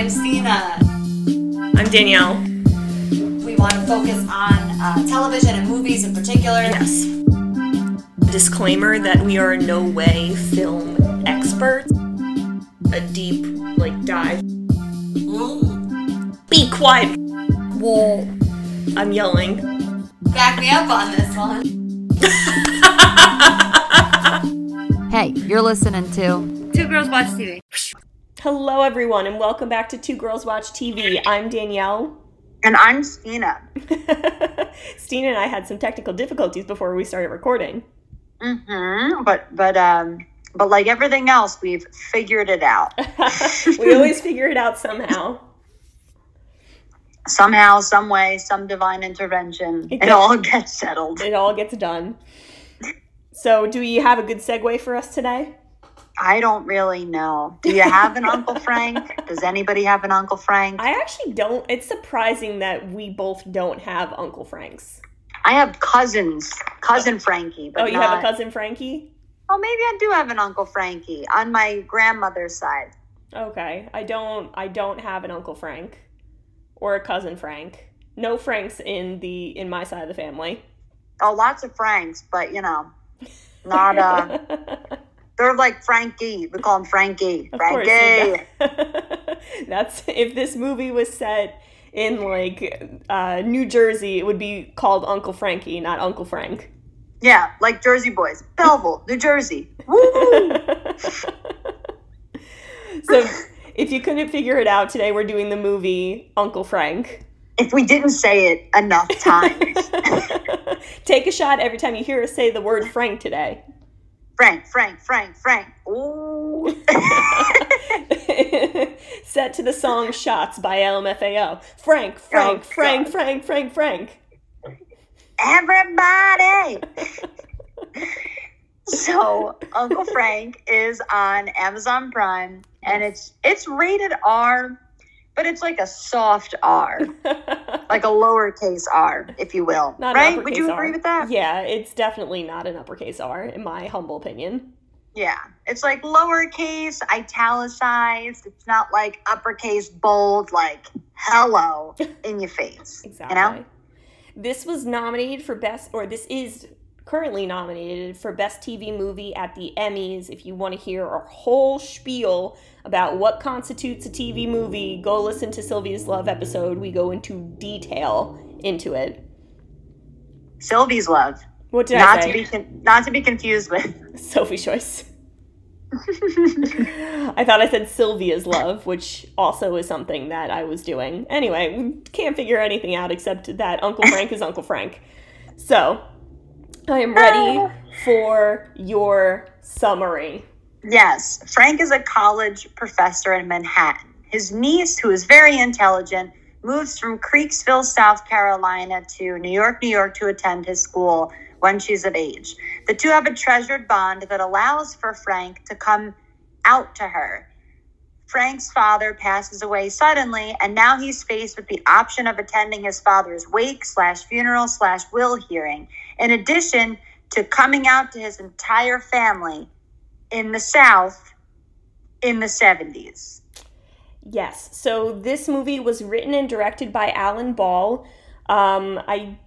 I'm Stina. I'm Danielle. We want to focus on uh, television and movies in particular. Yes. Disclaimer that we are in no way film experts. A deep, like, dive. Be quiet! Whoa. I'm yelling. Back me up on this one. Hey, you're listening to Two Girls Watch TV. Hello, everyone, and welcome back to Two Girls Watch TV. I'm Danielle. And I'm Stina. Stina and I had some technical difficulties before we started recording. Mm-hmm. But but um but like everything else, we've figured it out. we always figure it out somehow. Somehow, some way, some divine intervention, It it, all gets settled. It all gets done. So, do you have a good segue for us today? I don't really know. Do you have an Uncle Frank? Does anybody have an Uncle Frank? I actually don't. It's surprising that we both don't have Uncle Franks. I have cousins, cousin Frankie, but oh, you not, have a cousin Frankie? Oh, maybe I do have an Uncle Frankie on my grandmother's side. Okay. I don't I don't have an Uncle Frank or a cousin Frank. No Franks in the in my side of the family. Oh, lots of Franks, but you know, not uh. They're like Frankie. We call him Frankie. Of Frankie. That's if this movie was set in like uh, New Jersey, it would be called Uncle Frankie, not Uncle Frank. Yeah, like Jersey Boys. Belleville, New Jersey. Woo! so, if you couldn't figure it out today, we're doing the movie Uncle Frank. if we didn't say it enough times. Take a shot every time you hear us say the word Frank today. Frank, Frank, Frank, Frank. Ooh. Set to the song Shots by LMFAO. Frank, Frank, Oh, Frank. Frank, Frank, Frank. Everybody. so Uncle Frank is on Amazon Prime and it's it's rated R, but it's like a soft R. Like a lowercase R, if you will. Not right? Would you R. agree with that? Yeah, it's definitely not an uppercase R, in my humble opinion. Yeah, it's like lowercase, italicized. It's not like uppercase, bold, like hello in your face. Exactly. You know? This was nominated for best, or this is currently nominated for best TV movie at the Emmys. If you want to hear our whole spiel about what constitutes a TV movie, go listen to Sylvia's Love episode. We go into detail into it. Sylvie's love. What did not I to say? be con- not to be confused with. Sophie's choice. I thought I said Sylvia's love, which also is something that I was doing. Anyway, can't figure anything out except that Uncle Frank is Uncle Frank. So, I am ah. ready for your summary. yes, Frank is a college professor in Manhattan. His niece, who is very intelligent, moves from Creeksville, South Carolina to New York, New York to attend his school when she's of age. The two have a treasured bond that allows for Frank to come out to her. Frank's father passes away suddenly, and now he's faced with the option of attending his father's wake slash funeral slash will hearing, in addition to coming out to his entire family in the South in the 70s. Yes. So this movie was written and directed by Alan Ball. Um, I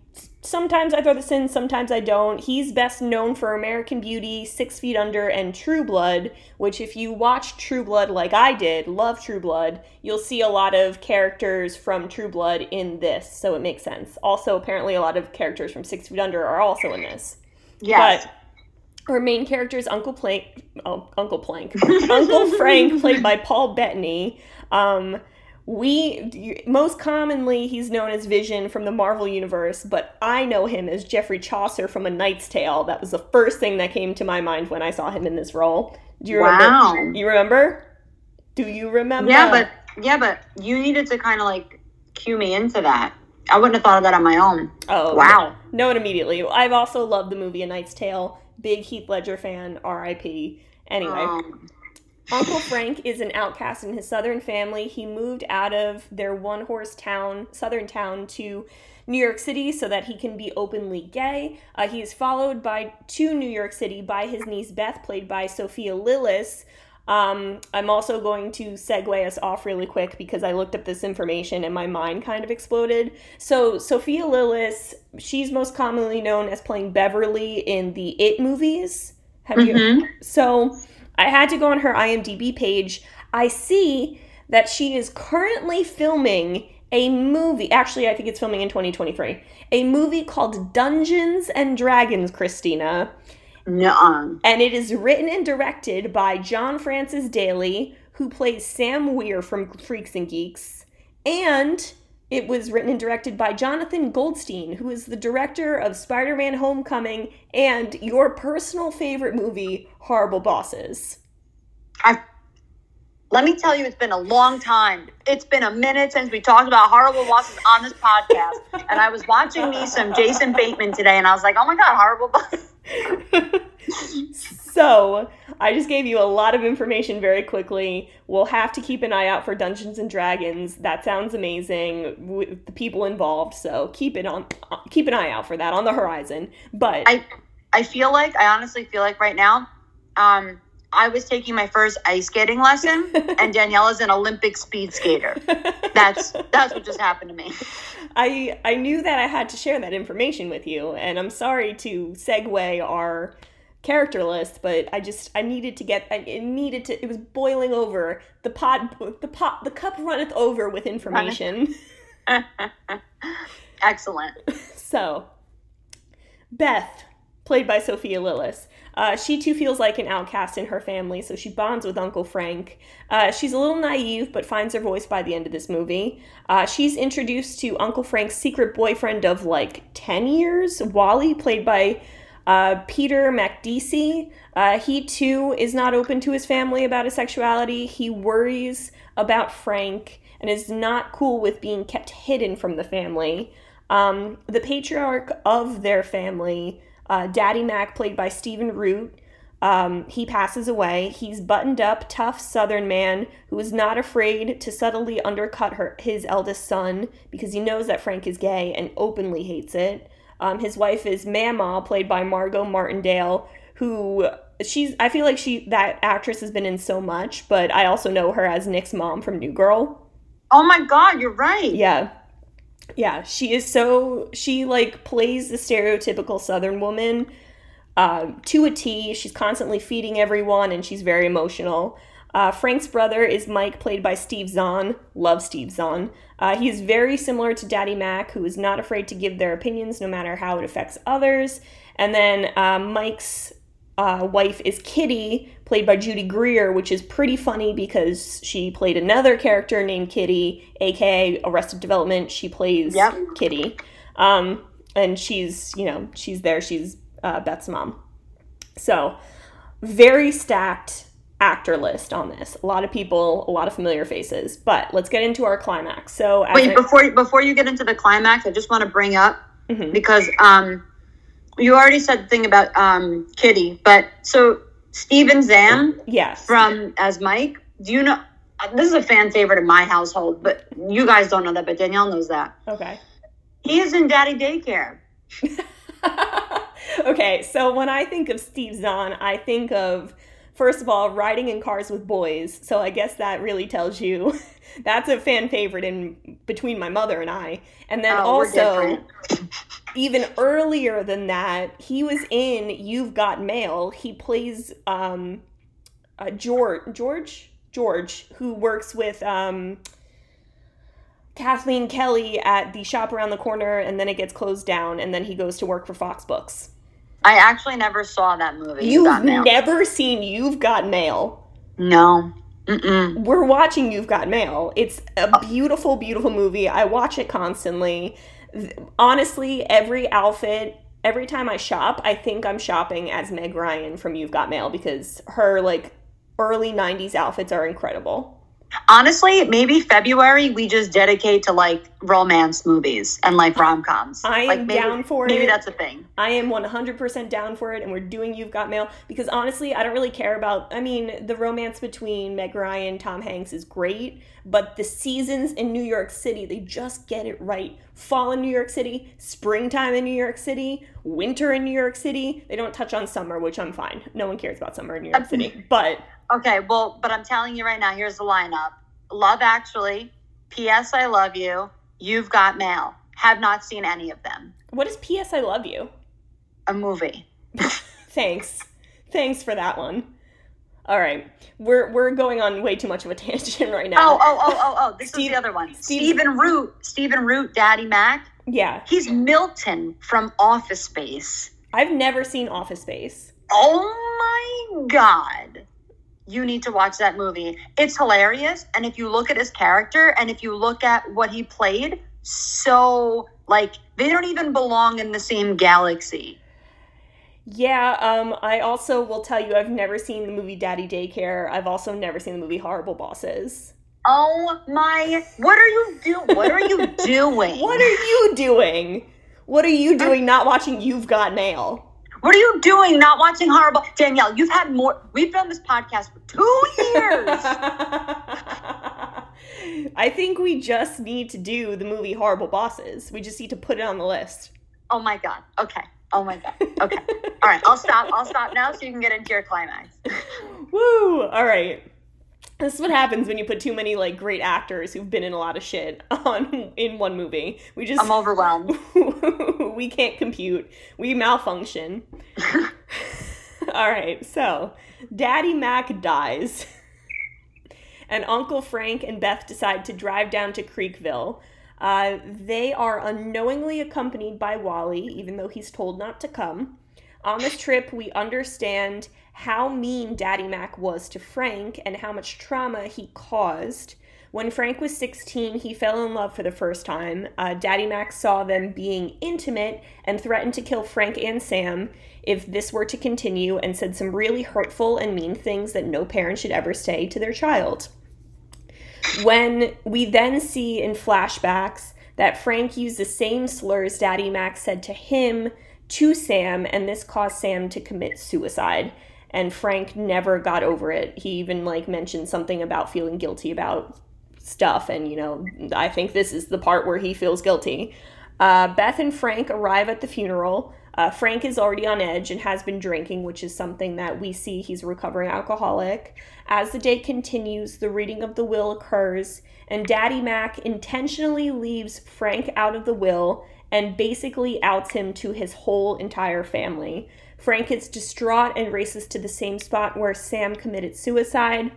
sometimes I throw this in, sometimes I don't. He's best known for American Beauty, Six Feet Under, and True Blood. Which, if you watch True Blood like I did, love True Blood, you'll see a lot of characters from True Blood in this, so it makes sense. Also, apparently, a lot of characters from Six Feet Under are also in this. Yes. But our main character is Uncle Plank. Oh, Uncle Plank. Uncle Frank, played by Paul Bettany. Um, we most commonly he's known as Vision from the Marvel universe, but I know him as Geoffrey Chaucer from A Knight's Tale. That was the first thing that came to my mind when I saw him in this role. Do you remember? Wow. You remember? Do you remember? yeah, but yeah, but you needed to kind of like cue me into that. I wouldn't have thought of that on my own. oh Wow. know it immediately. I've also loved the movie A Knight's Tale. Big Heath Ledger fan. R.I.P. Anyway. Um, Uncle Frank is an outcast in his southern family. He moved out of their one horse town, southern town, to New York City so that he can be openly gay. Uh, he is followed by to New York City by his niece Beth, played by Sophia Lillis. Um, I'm also going to segue us off really quick because I looked up this information and my mind kind of exploded. So, Sophia Lillis, she's most commonly known as playing Beverly in the It movies. Have you? Mhm. So, I had to go on her IMDb page. I see that she is currently filming a movie. Actually, I think it's filming in 2023. A movie called Dungeons and Dragons, Christina. Nuh-uh. And it is written and directed by John Francis Daley, who plays Sam Weir from Freaks and Geeks. And it was written and directed by Jonathan Goldstein, who is the director of Spider Man Homecoming and your personal favorite movie, Horrible Bosses. I let me tell you, it's been a long time. It's been a minute since we talked about horrible bosses on this podcast. And I was watching me some Jason Bateman today, and I was like, "Oh my god, horrible bosses!" So, I just gave you a lot of information very quickly. We'll have to keep an eye out for Dungeons and Dragons. That sounds amazing with the people involved. So, keep it on keep an eye out for that on the horizon. But I I feel like I honestly feel like right now, um, I was taking my first ice skating lesson, and Danielle is an Olympic speed skater. That's that's what just happened to me. I I knew that I had to share that information with you, and I'm sorry to segue our character list, but I just I needed to get I it needed to it was boiling over. The pot the pot the cup runneth over with information. Excellent. so Beth, played by Sophia Lillis. Uh, she too feels like an outcast in her family, so she bonds with Uncle Frank. Uh, she's a little naive, but finds her voice by the end of this movie. Uh, she's introduced to Uncle Frank's secret boyfriend of like 10 years, Wally, played by uh, Peter Macdissi. Uh, he too is not open to his family about his sexuality. He worries about Frank and is not cool with being kept hidden from the family. Um, the patriarch of their family, uh, Daddy Mac, played by Stephen Root, um, he passes away. He's buttoned up, tough Southern man who is not afraid to subtly undercut her, his eldest son because he knows that Frank is gay and openly hates it. Um, his wife is Mama, played by Margot Martindale, who she's. I feel like she that actress has been in so much, but I also know her as Nick's mom from New Girl. Oh my god, you're right. Yeah. Yeah, she is so she like plays the stereotypical southern woman um, to a T. She's constantly feeding everyone and she's very emotional. Uh, Frank's brother is Mike, played by Steve Zahn. Love Steve Zahn. Uh, he is very similar to Daddy Mac, who is not afraid to give their opinions no matter how it affects others. And then uh, Mike's uh, wife is Kitty, played by Judy Greer, which is pretty funny because she played another character named Kitty, aka Arrested Development. She plays Yep. Kitty, um, and she's you know she's there. She's uh, Beth's mom. So very stacked actor list on this. A lot of people, a lot of familiar faces. But let's get into our climax. So Wait, I- before before you get into the climax, I just want to bring up Mhm. because um, you already said the thing about um Kitty, but so Steven Zahn yes, from as Mike. Do you know? This is a fan favorite in my household, but you guys don't know that. But Danielle knows that okay. he is in Daddy Daycare. okay, so when I think of Steve Zahn, I think of first of all riding in cars with boys. So I guess that really tells you that's a fan favorite in between my mother and I. And then Oh, also even earlier than that, he was in You've Got Mail. He plays um uh, George George George who works with um Kathleen Kelly at the shop around the corner and then it gets closed down and then he goes to work for Fox Books. I actually never saw that movie. You You've got mail. never seen You've Got Mail. no. Mm-mm. We're watching You've Got Mail. It's a oh. beautiful, beautiful movie. I watch it constantly. Honestly, every outfit, every time I shop, I think I'm shopping as Meg Ryan from You've Got Mail because her like early 90s outfits are incredible. Honestly, maybe February we just dedicate to like romance movies and like rom coms. I am like, maybe, down for maybe it. Maybe that's a thing. I am 100% down for it, and we're doing You've Got Mail because honestly, I don't really care about. I mean, the romance between Meg Ryan and Tom Hanks is great, but the seasons in New York City, they just get it right. Fall in New York City, springtime in New York City, winter in New York City. They don't touch on summer, which I'm fine. No one cares about summer in New York City. But Okay, well, but I'm telling you right now, here's the lineup Love Actually, P.S. I Love You, You've Got Mail. Have not seen any of them. What is P.S. I Love You? A movie. Thanks. Thanks for that one. All right. We're we're going on way too much of a tangent right now. Oh, oh, oh, oh, oh. This Steve- is the other one. Steve- Stephen Root. Stephen Root, Daddy Mac. Yeah. He's Milton from Office Space. I've never seen Office Space. Oh my God. You need to watch that movie. It's hilarious. And if you look at his character and if you look at what he played, so like they don't even belong in the same galaxy. Yeah, um, I also will tell you I've never seen the movie Daddy Daycare. I've also never seen the movie Horrible Bosses. Oh my what are you do what are you doing? What are you doing? What are you doing not watching You've Got Mail? What are you doing not watching horrible Danielle, you've had more we've done this podcast for two years. I think we just need to do the movie Horrible Bosses. We just need to put it on the list. oh my god. Okay. Oh my god. Okay. All right, I'll stop. I'll stop now so you can get into your climax. Woo! All right. This is what happens when you put too many like great actors who've been in a lot of shit on in one movie. We just I'm overwhelmed. we can't compute. We malfunction. All right, so Daddy Mac dies. And Uncle Frank and Beth decide to drive down to Creekville. Uh, they are unknowingly accompanied by Wally, even though he's told not to come. On this trip, we understand how mean Daddy Mac was to Frank and how much trauma he caused. When Frank was 16, he fell in love for the first time. Uh, Daddy Mac saw them being intimate and threatened to kill Frank and Sam if this were to continue and said some really hurtful and mean things that no parent should ever say to their child. When we then see in flashbacks that Frank used the same slurs Daddy Mac said to him to Sam, and this caused Sam to commit suicide. And Frank never got over it. He even like mentioned something about feeling guilty about stuff, and you know, I think this is the part where he feels guilty. Uh, Beth and Frank arrive at the funeral. Uh, Frank is already on edge and has been drinking, which is something that we see he's a recovering alcoholic. As the day continues, the reading of the will occurs, and Daddy Mac intentionally leaves Frank out of the will and basically outs him to his whole entire family. Frank is distraught and races to the same spot where Sam committed suicide.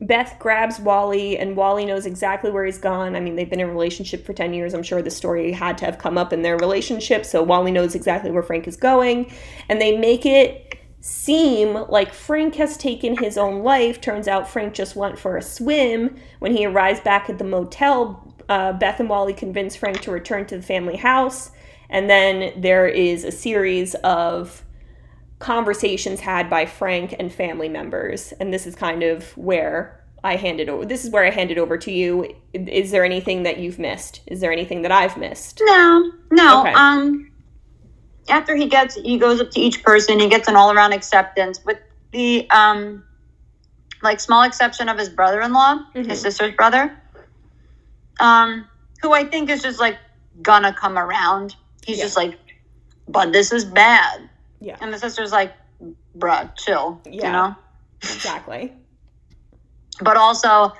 Beth grabs Wally, and Wally knows exactly where he's gone. I mean, they've been in a relationship for 10 years. I'm sure the story had to have come up in their relationship, so Wally knows exactly where Frank is going. And they make it seem like Frank has taken his own life. Turns out Frank just went for a swim. When he arrives back at the motel, uh, Beth and Wally convince Frank to return to the family house. And then there is a series of conversations had by Frank and family members. And this is kind of where I handed over. This is where I handed over to you. Is there anything that you've missed? Is there anything that I've missed? No, no. Okay. Um, after he gets, he goes up to each person. He gets an all-around acceptance with the um, like small exception of his brother-in-law, Mhm. his sister's brother, um, who I think is just like gonna come around. He's Yeah. just like, but this is bad, Yeah, and the sister's like, bruh, chill, Yeah. you know. exactly. but also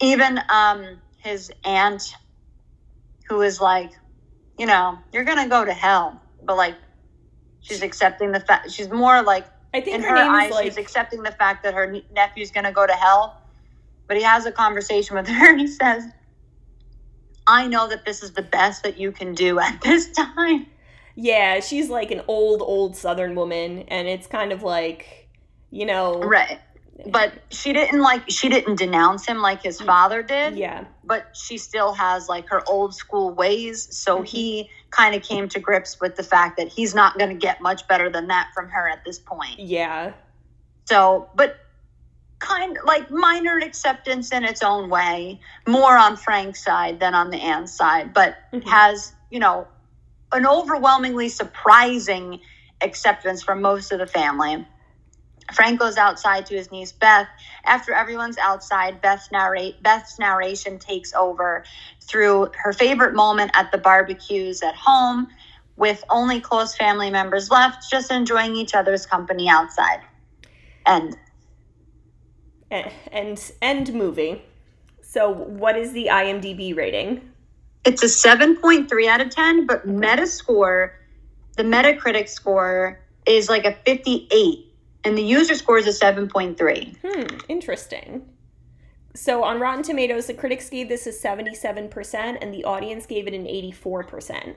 even um his aunt who is like you know you're gonna go to hell but like she's accepting the fact she's more like I think in her, her name eyes is like she's accepting the fact that her nephew's gonna go to hell but he has a conversation with her and he says i know that this is the best that you can do at this time Yeah, she's like an old, old Southern woman, and it's kind of like, you know, right but she didn't like she didn't denounce him like his father did yeah, but she still has like her old school ways. So Mhm. he kind of came to grips with the fact that he's not going to get much better than that from her at this point. yeah, So, but kind like minor acceptance in its own way, more on Frank's side than on the Anne's side, but Mhm. has, you know, an overwhelmingly surprising acceptance from most of the family. Frank goes outside to his niece Beth. After everyone's outside, Beth's narrate Beth's narration takes over through her favorite moment at the barbecues at home, with only close family members left, just enjoying each other's company outside. And and, and movie. So, what is the IMDb rating? It's a 7.3 out of 10, but Metascore, the Metacritic score is like a 58, and the user score is a 7.3. Hmm, interesting. So on Rotten Tomatoes, the critics gave this a 77% and the audience gave it an 84%.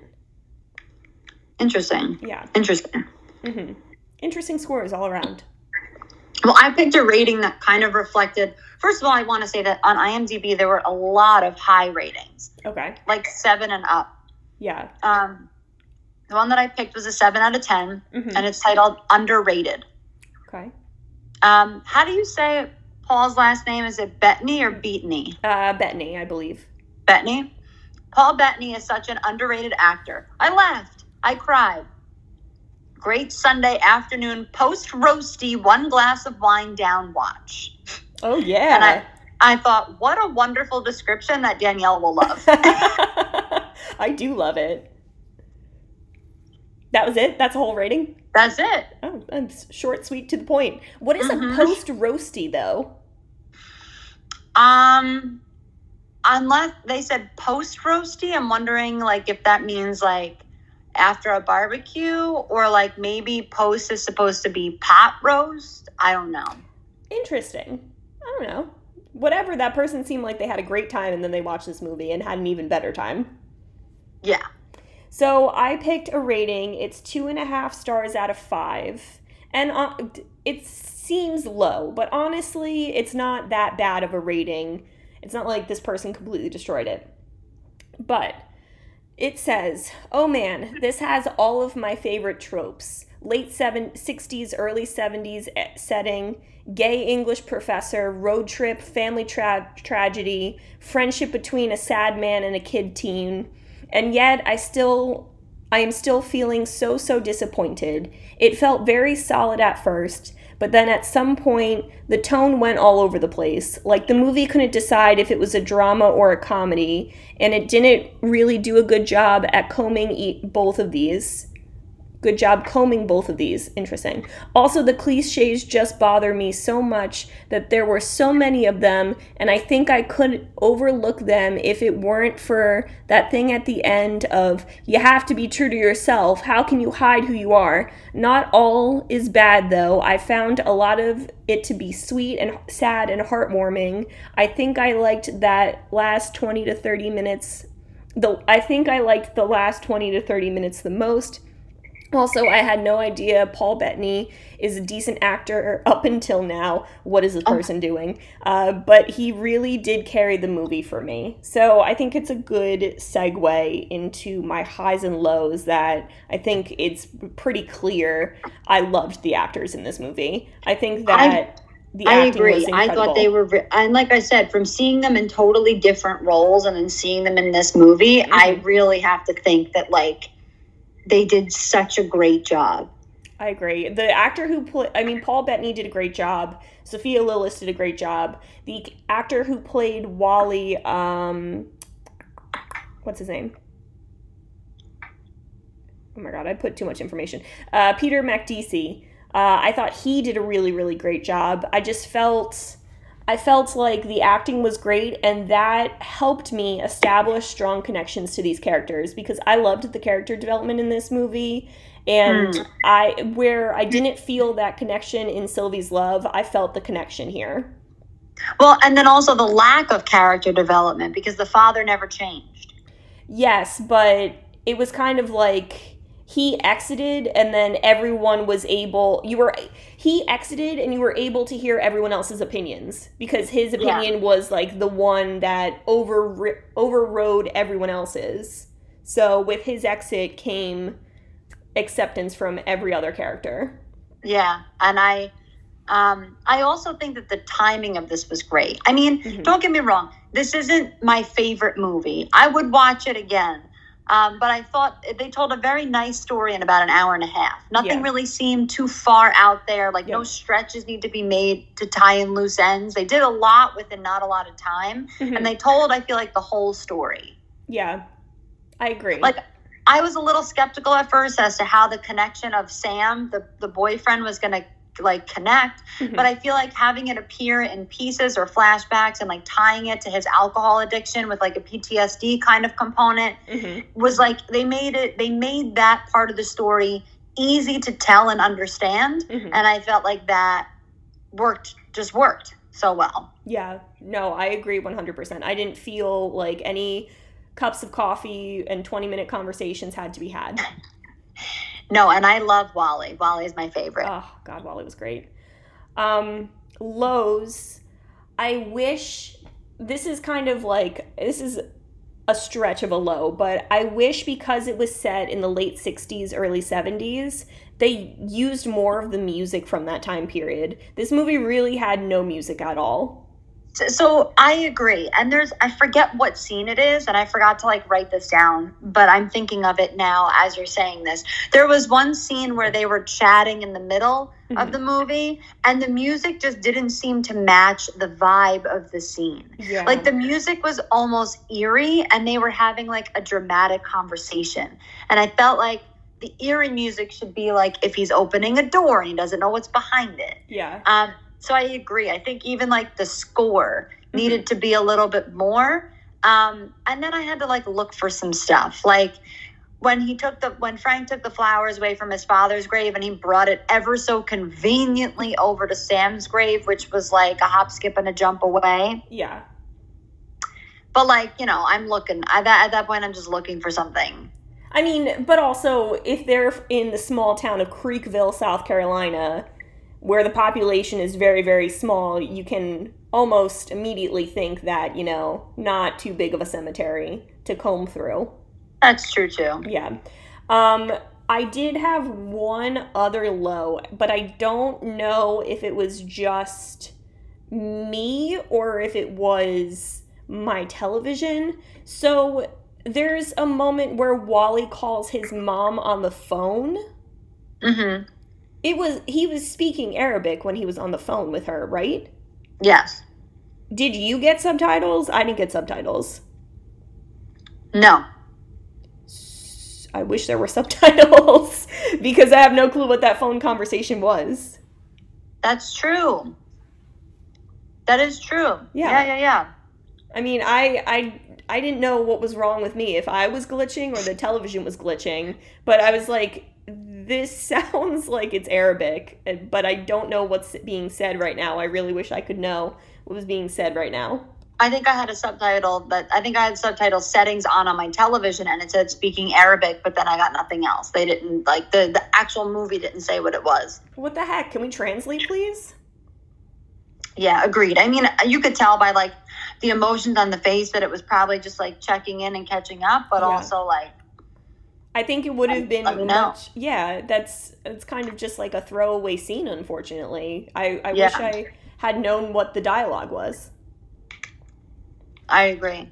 Interesting. Yeah. Interesting. Mm-hmm. Interesting scores all around. Well, I picked a rating that kind of reflected. First of all, I want to say that on IMDb there were a lot of high ratings, Okay. like seven and up. Yeah. Um, the one that I picked was a seven out of 10, Mhm. and it's titled Underrated. Okay. Um, how do you say Paul's last name? Is it Bettany or Beatney? Uh, Bettany, I believe. Bettany. Paul Bettany is such an underrated actor. I laughed. I cried. Great Sunday afternoon post roasty one glass of wine down watch. Oh yeah. And I, I thought, what a wonderful description that Danielle will love. I do love it. That was it. That's a whole rating. That's it. Oh, that's short, sweet, to the point. What is Mhm. a post roasty though? Um, unless they said post roasty, I'm wondering like if that means like after a barbecue or like maybe post is supposed to be pot roast. I don't know. Interesting. I don't know. Whatever. That person seemed like they had a great time, and then they watched this movie and had an even better time. Yeah. So I picked a rating. It's two and a half stars out of five, and uh, it seems low, but honestly, it's not that bad of a rating. It's not like this person completely destroyed it. But it says, "Oh man, this has all of my favorite tropes: late seven, 60s, early 70s eh, setting." Gay English professor, road trip, family tra- tragedy, friendship between a sad man and a kid teen, and yet I still I am still feeling so so disappointed. It felt very solid at first, but then at some point the tone went all over the place. Like the movie couldn't decide if it was a drama or a comedy, and it didn't really do a good job at combing both of these. Good job combing both of these. Interesting. Also, the cliches just bother me so much that there were so many of them, and I think I could overlook them if it weren't for that thing at the end of you have to be true to yourself. How can you hide who you are? Not all is bad, though. I found a lot of it to be sweet and sad and heartwarming. I think I liked that last 20 to 30 minutes. The, I think I liked the last 20 to 30 minutes the most. Also, I had no idea Paul Bettany is a decent actor up until now. What is this person doing? Uh, but he really did carry the movie for me. So I think it's a good segue into my highs and lows that I think it's pretty clear I loved the actors in this movie. I think that the I agree. I thought they were, ve- and like I said, from seeing them in totally different roles and then seeing them in this movie, I Mm-hmm. really have to think that like they did such a great job. I agree. The actor who played, I mean, Paul Bettany did a great job. Sophia Lillis did a great job. The actor who played Wally, um, what's his name? Oh my god, I put too much information. Uh, Peter Macdissi. Uh, I thought he did a really, really great job. I just felt, I felt like the acting was great, and that helped me establish strong connections to these characters because I loved the character development in this movie. And hmm. I, where I didn't feel that connection in Sylvie's Love, I felt the connection here. Well, and then also the lack of character development because the father never changed. Yes, but it was kind of like he exited and then everyone was able you were he exited and you were able to hear everyone else's opinions because his Yeah. opinion was like the one that over overrode everyone else's. So with his exit came acceptance from every other character. Yeah, and I um I also think that the timing of this was great. I mean, Mhm. don't get me wrong, this isn't my favorite movie. I would watch it again. Um, but I thought they told a very nice story in about an hour and a half. Nothing Yeah. really seemed too far out there. Like no stretches need to be made to tie in loose ends. They did a lot within not a lot of time, Mhm. and they told I feel like the whole story. Yeah. I agree. Like I was a little skeptical at first as to how the connection of Sam, the the boyfriend, was going to like connect. Mhm. But I feel like having it appear in pieces or flashbacks and like tying it to his alcohol addiction with like a PTSD kind of component Mhm. was like they made it they made that part of the story easy to tell and understand Mhm. and i felt like that worked just worked so well Yeah, no, I agree 100%. I didn't feel like any cups of coffee and 20 minute conversations had to be had. no and i love wally wally is my favorite Oh, God, Wally was great. Um, lows, I wish this is kind of like, this is a stretch of a low, but I wish because it was set in the late 60s, early 70s, they used more of the music from that time period. This movie really had no music at all. So, so I agree. And there's, I forget what scene it is, and I forgot to like write this down, but I'm thinking of it now as you're saying this. There was one scene where they were chatting in the middle of Mhm. the movie, and the music just didn't seem to match the vibe of the scene. Yeah. Like the music was almost eerie, and they were having like a dramatic conversation. And I felt like the eerie music should be like if he's opening a door and he doesn't know what's behind it. yeah. Um, so I agree. I think even like the score Mm-hmm. needed to be a little bit more. Um, and then I had to like look for some stuff. Like when he took the when Frank took the flowers away from his father's grave and he brought it ever so conveniently over to Sam's grave, which was like a hop, skip, and a jump away. Yeah. But like you know, I'm looking at that at that point. I'm just looking for something. I mean, but also if they're in the small town of Creekville, South Carolina, where the population is very, very small, you can almost immediately think that, you know, not too big of a cemetery to comb through. That's true too. Yeah. Um, I did have one other low, but I don't know if it was just me or if it was my television. So there's a moment where Wally calls his mom on the phone. hmm It was he was speaking Arabic when he was on the phone with her, right? Yes. Did you get subtitles? I didn't get subtitles. No. I wish there were subtitles because I have no clue what that phone conversation was. That's true. That is true. Yeah. Yeah. Yeah. Yeah. I mean, I I I didn't know what was wrong with me if I was glitching or the television was glitching, but I was like this sounds like it's Arabic, uh, but I don't know what's being said right now. I really wish I could know what was being said right now. I think I had a subtitle that I think I had subtitle settings on on my television and it said speaking Arabic, but then I got nothing else. They didn't like the the actual movie didn't say what it was. What the heck? Can we translate, please? Yeah, agreed. I mean, you could tell by like the emotions on the face that it was probably just like checking in and catching up, but Yeah. also like I think it would have been let me know. much. Yeah, that's it's kind of just like a throwaway scene. Unfortunately, I I Yeah. wish I had known what the dialogue was. I agree.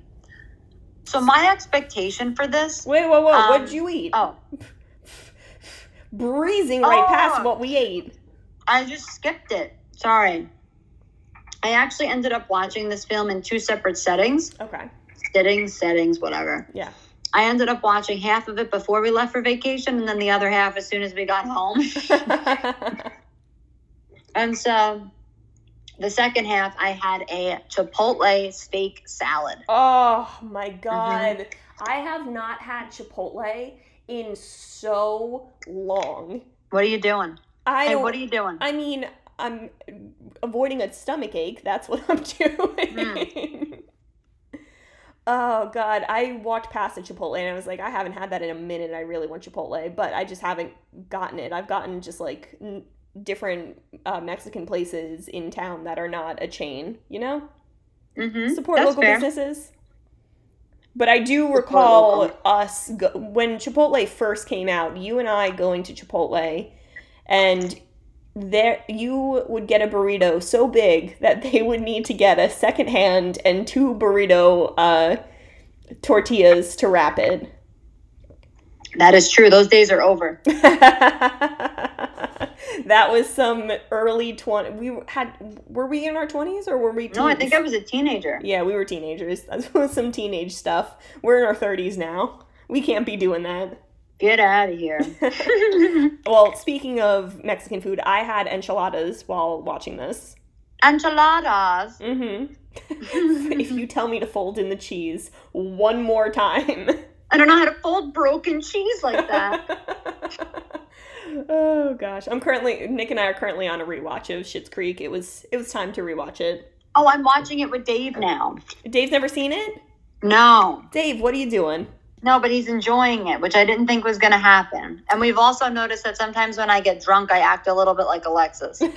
So my expectation for this, Wait, whoa, whoa! Um, what'd you eat? oh, Breezing right past Oh. what we ate. I just skipped it. Sorry. I actually ended up watching this film in two separate settings. Okay. Settings, settings, whatever. Yeah. I ended up watching half of it before we left for vacation and then the other half as soon as we got home. and so the second half, I had a Chipotle steak salad. oh my mm-hmm. god. I have not had Chipotle in so long. What are you doing? I Hey, what are you doing? I mean, I'm avoiding a stomach ache. That's what I'm doing. Hmm. Oh god, I walked past a Chipotle and I was like, I haven't had that in a minute. I really want Chipotle, but I just haven't gotten it. I've gotten just like n- different uh, Mexican places in town that are not a chain. You know, Mm-hmm. support That's local fair. businesses. But I do recall local. us go- when Chipotle first came out. You and I going to Chipotle, and there you would get a burrito so big that they would need to get a second hand and two burrito uh, tortillas to wrap it. That is true. Those days are over. that was some early twenty. We had were we in our twenties or were we? Teens? No, I think I was a teenager. Yeah, we were teenagers. That was some teenage stuff. We're in our thirties now. We can't be doing that. Get out of here. well, speaking of Mexican food, I had enchiladas while watching this. Enchiladas. Mm-hmm. if you tell me to fold in the cheese one more time. I don't know how to fold broken cheese like that. oh gosh, I'm currently Nick and I are currently on a rewatch of Schitt's Creek. It was it was time to rewatch it. Oh, I'm watching it with Dave now. Dave's never seen it. No, Dave, what are you doing? No, but he's enjoying it, which I didn't think was going to happen. And we've also noticed that sometimes when I get drunk, I act a little bit like Alexis.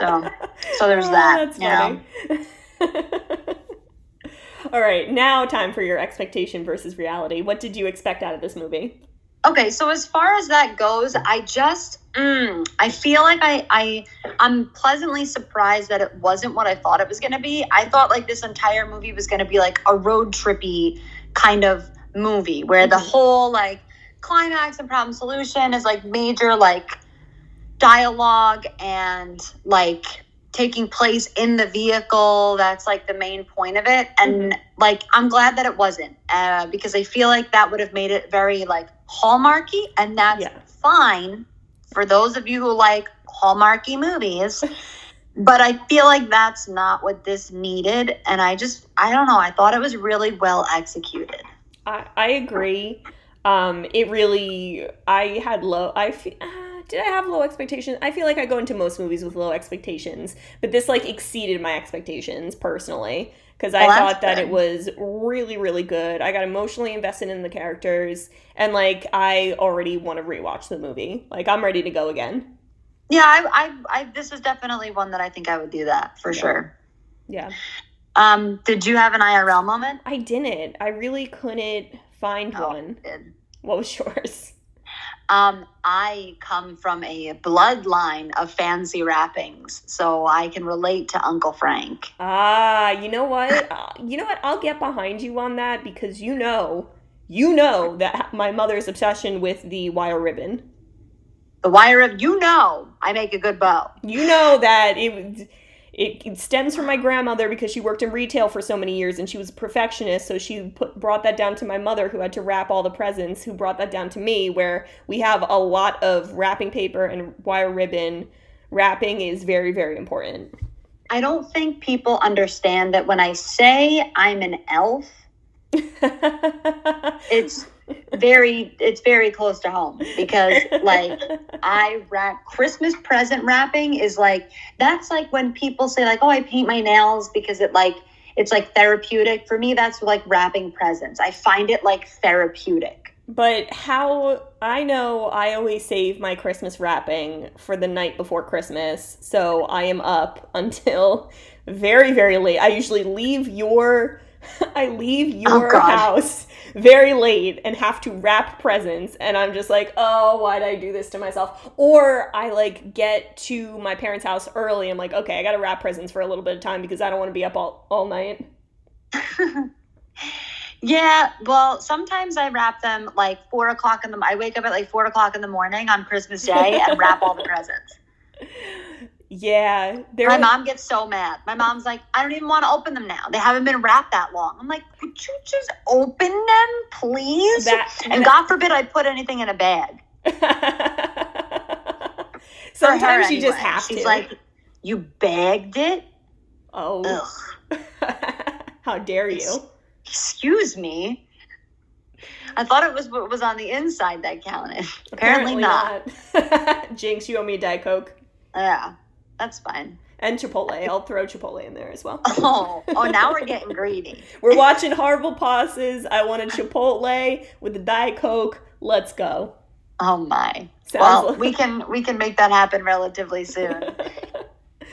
So, so there's Oh, that. That's funny. All right, now time for your expectation versus reality. What did you expect out of this movie? Okay, so as far as that goes, I just mm, I feel like I I I'm pleasantly surprised that it wasn't what I thought it was going to be. I thought like this entire movie was going to be like a road trippy kind of movie where the Mhm. whole like climax and problem solution is like major like dialogue and like taking place in the vehicle. That's like the main point of it. And like i'm glad that it wasn't uh, because i feel like that would have made it very like hallmarky. And that's Yeah. fine for those of you who like hallmarky movies but i feel like that's not what this needed and i just i don't know i thought it was really well executed I, I agree. Um, it really, I had low, I fe- uh, did I have low expectations? I feel like I go into most movies with low expectations, but this like exceeded my expectations personally because I Well, thought that good. it was really, really good. I got emotionally invested in the characters and like I already want to rewatch the movie. Like I'm ready to go again. Yeah I, I i this is definitely one that i think i would do that for Yeah. sure Yeah. um did you have an irl moment I didn't. I really couldn't find Oh, one. What was yours? Um, I come from a bloodline of fancy wrappings, so I can relate to Uncle Frank. Ah, you know what? Uh, you know what? I'll get behind you on that because you know, you know that my mother's obsession with the wire ribbon. The wire of you know I make a good bow. You know that it it, stems from my grandmother because she worked in retail for so many years and she was a perfectionist. So she put, brought that down to my mother, who had to wrap all the presents, who brought that down to me, where we have a lot of wrapping paper and wire ribbon. Wrapping is very, very important. I don't think people understand that when I say I'm an elf, it's very it's very close to home because like I wrap Christmas present wrapping is like that's like when people say like oh I paint my nails because it like it's like therapeutic. For me that's like wrapping presents. I find it like therapeutic. But how I know I always save my Christmas wrapping for the night before Christmas, so I am up until very, very late. I usually leave your I leave oh, your Oh, house very late and have to wrap presents and I'm just like, "Oh, why did I do this to myself?" Or I like get to my parents' house early. I'm like, "Okay, I got to wrap presents for a little bit of time because I don't want to be up all, all night." yeah well sometimes I wrap them like four o'clock in the I wake up at like four o'clock in the morning on Christmas Day and wrap all the presents Yeah, My mom gets so mad. My mom's like, I don't even want to open them now. They haven't been wrapped that long. I'm like, would you just open them, please? That- and God forbid I put anything in a bag. Her Sometimes you just anyway. have She's to. like, you bagged it? oh, Ugh. how dare you? It's- Excuse me. I thought it was what was on the inside that counted. Apparently, not. not. Jinx, you owe me a Diet Coke Yeah, that's fine. and Chipotle. I'll throw Chipotle in there as well. Oh, oh, now we're getting greedy. We're watching Horrible Pauses. I want a Chipotle with a Diet Coke. Let's go. Oh my. Sounds well, like- we can we can make that happen relatively soon.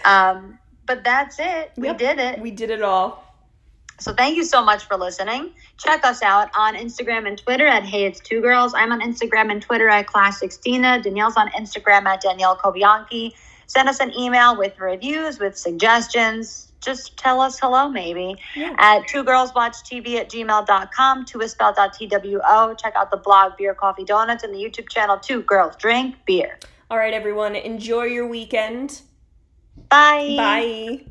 Um, but that's it. We Yep. did it. We did it all. So thank you so much for listening. Check us out on Instagram and Twitter at Hey It's Two Girls. I'm on Instagram and Twitter at Classicstina. Danielle's on Instagram at Danielle Kobianki. Send us an email with reviews, with suggestions. Just tell us hello, maybe. Yeah. At two girls watch TV at gmail.com, two is spelled out T W O. Check out the blog Beer Coffee Donuts and the YouTube channel Two Girls Drink Beer. All right, everyone. Enjoy your weekend. Bye. Bye.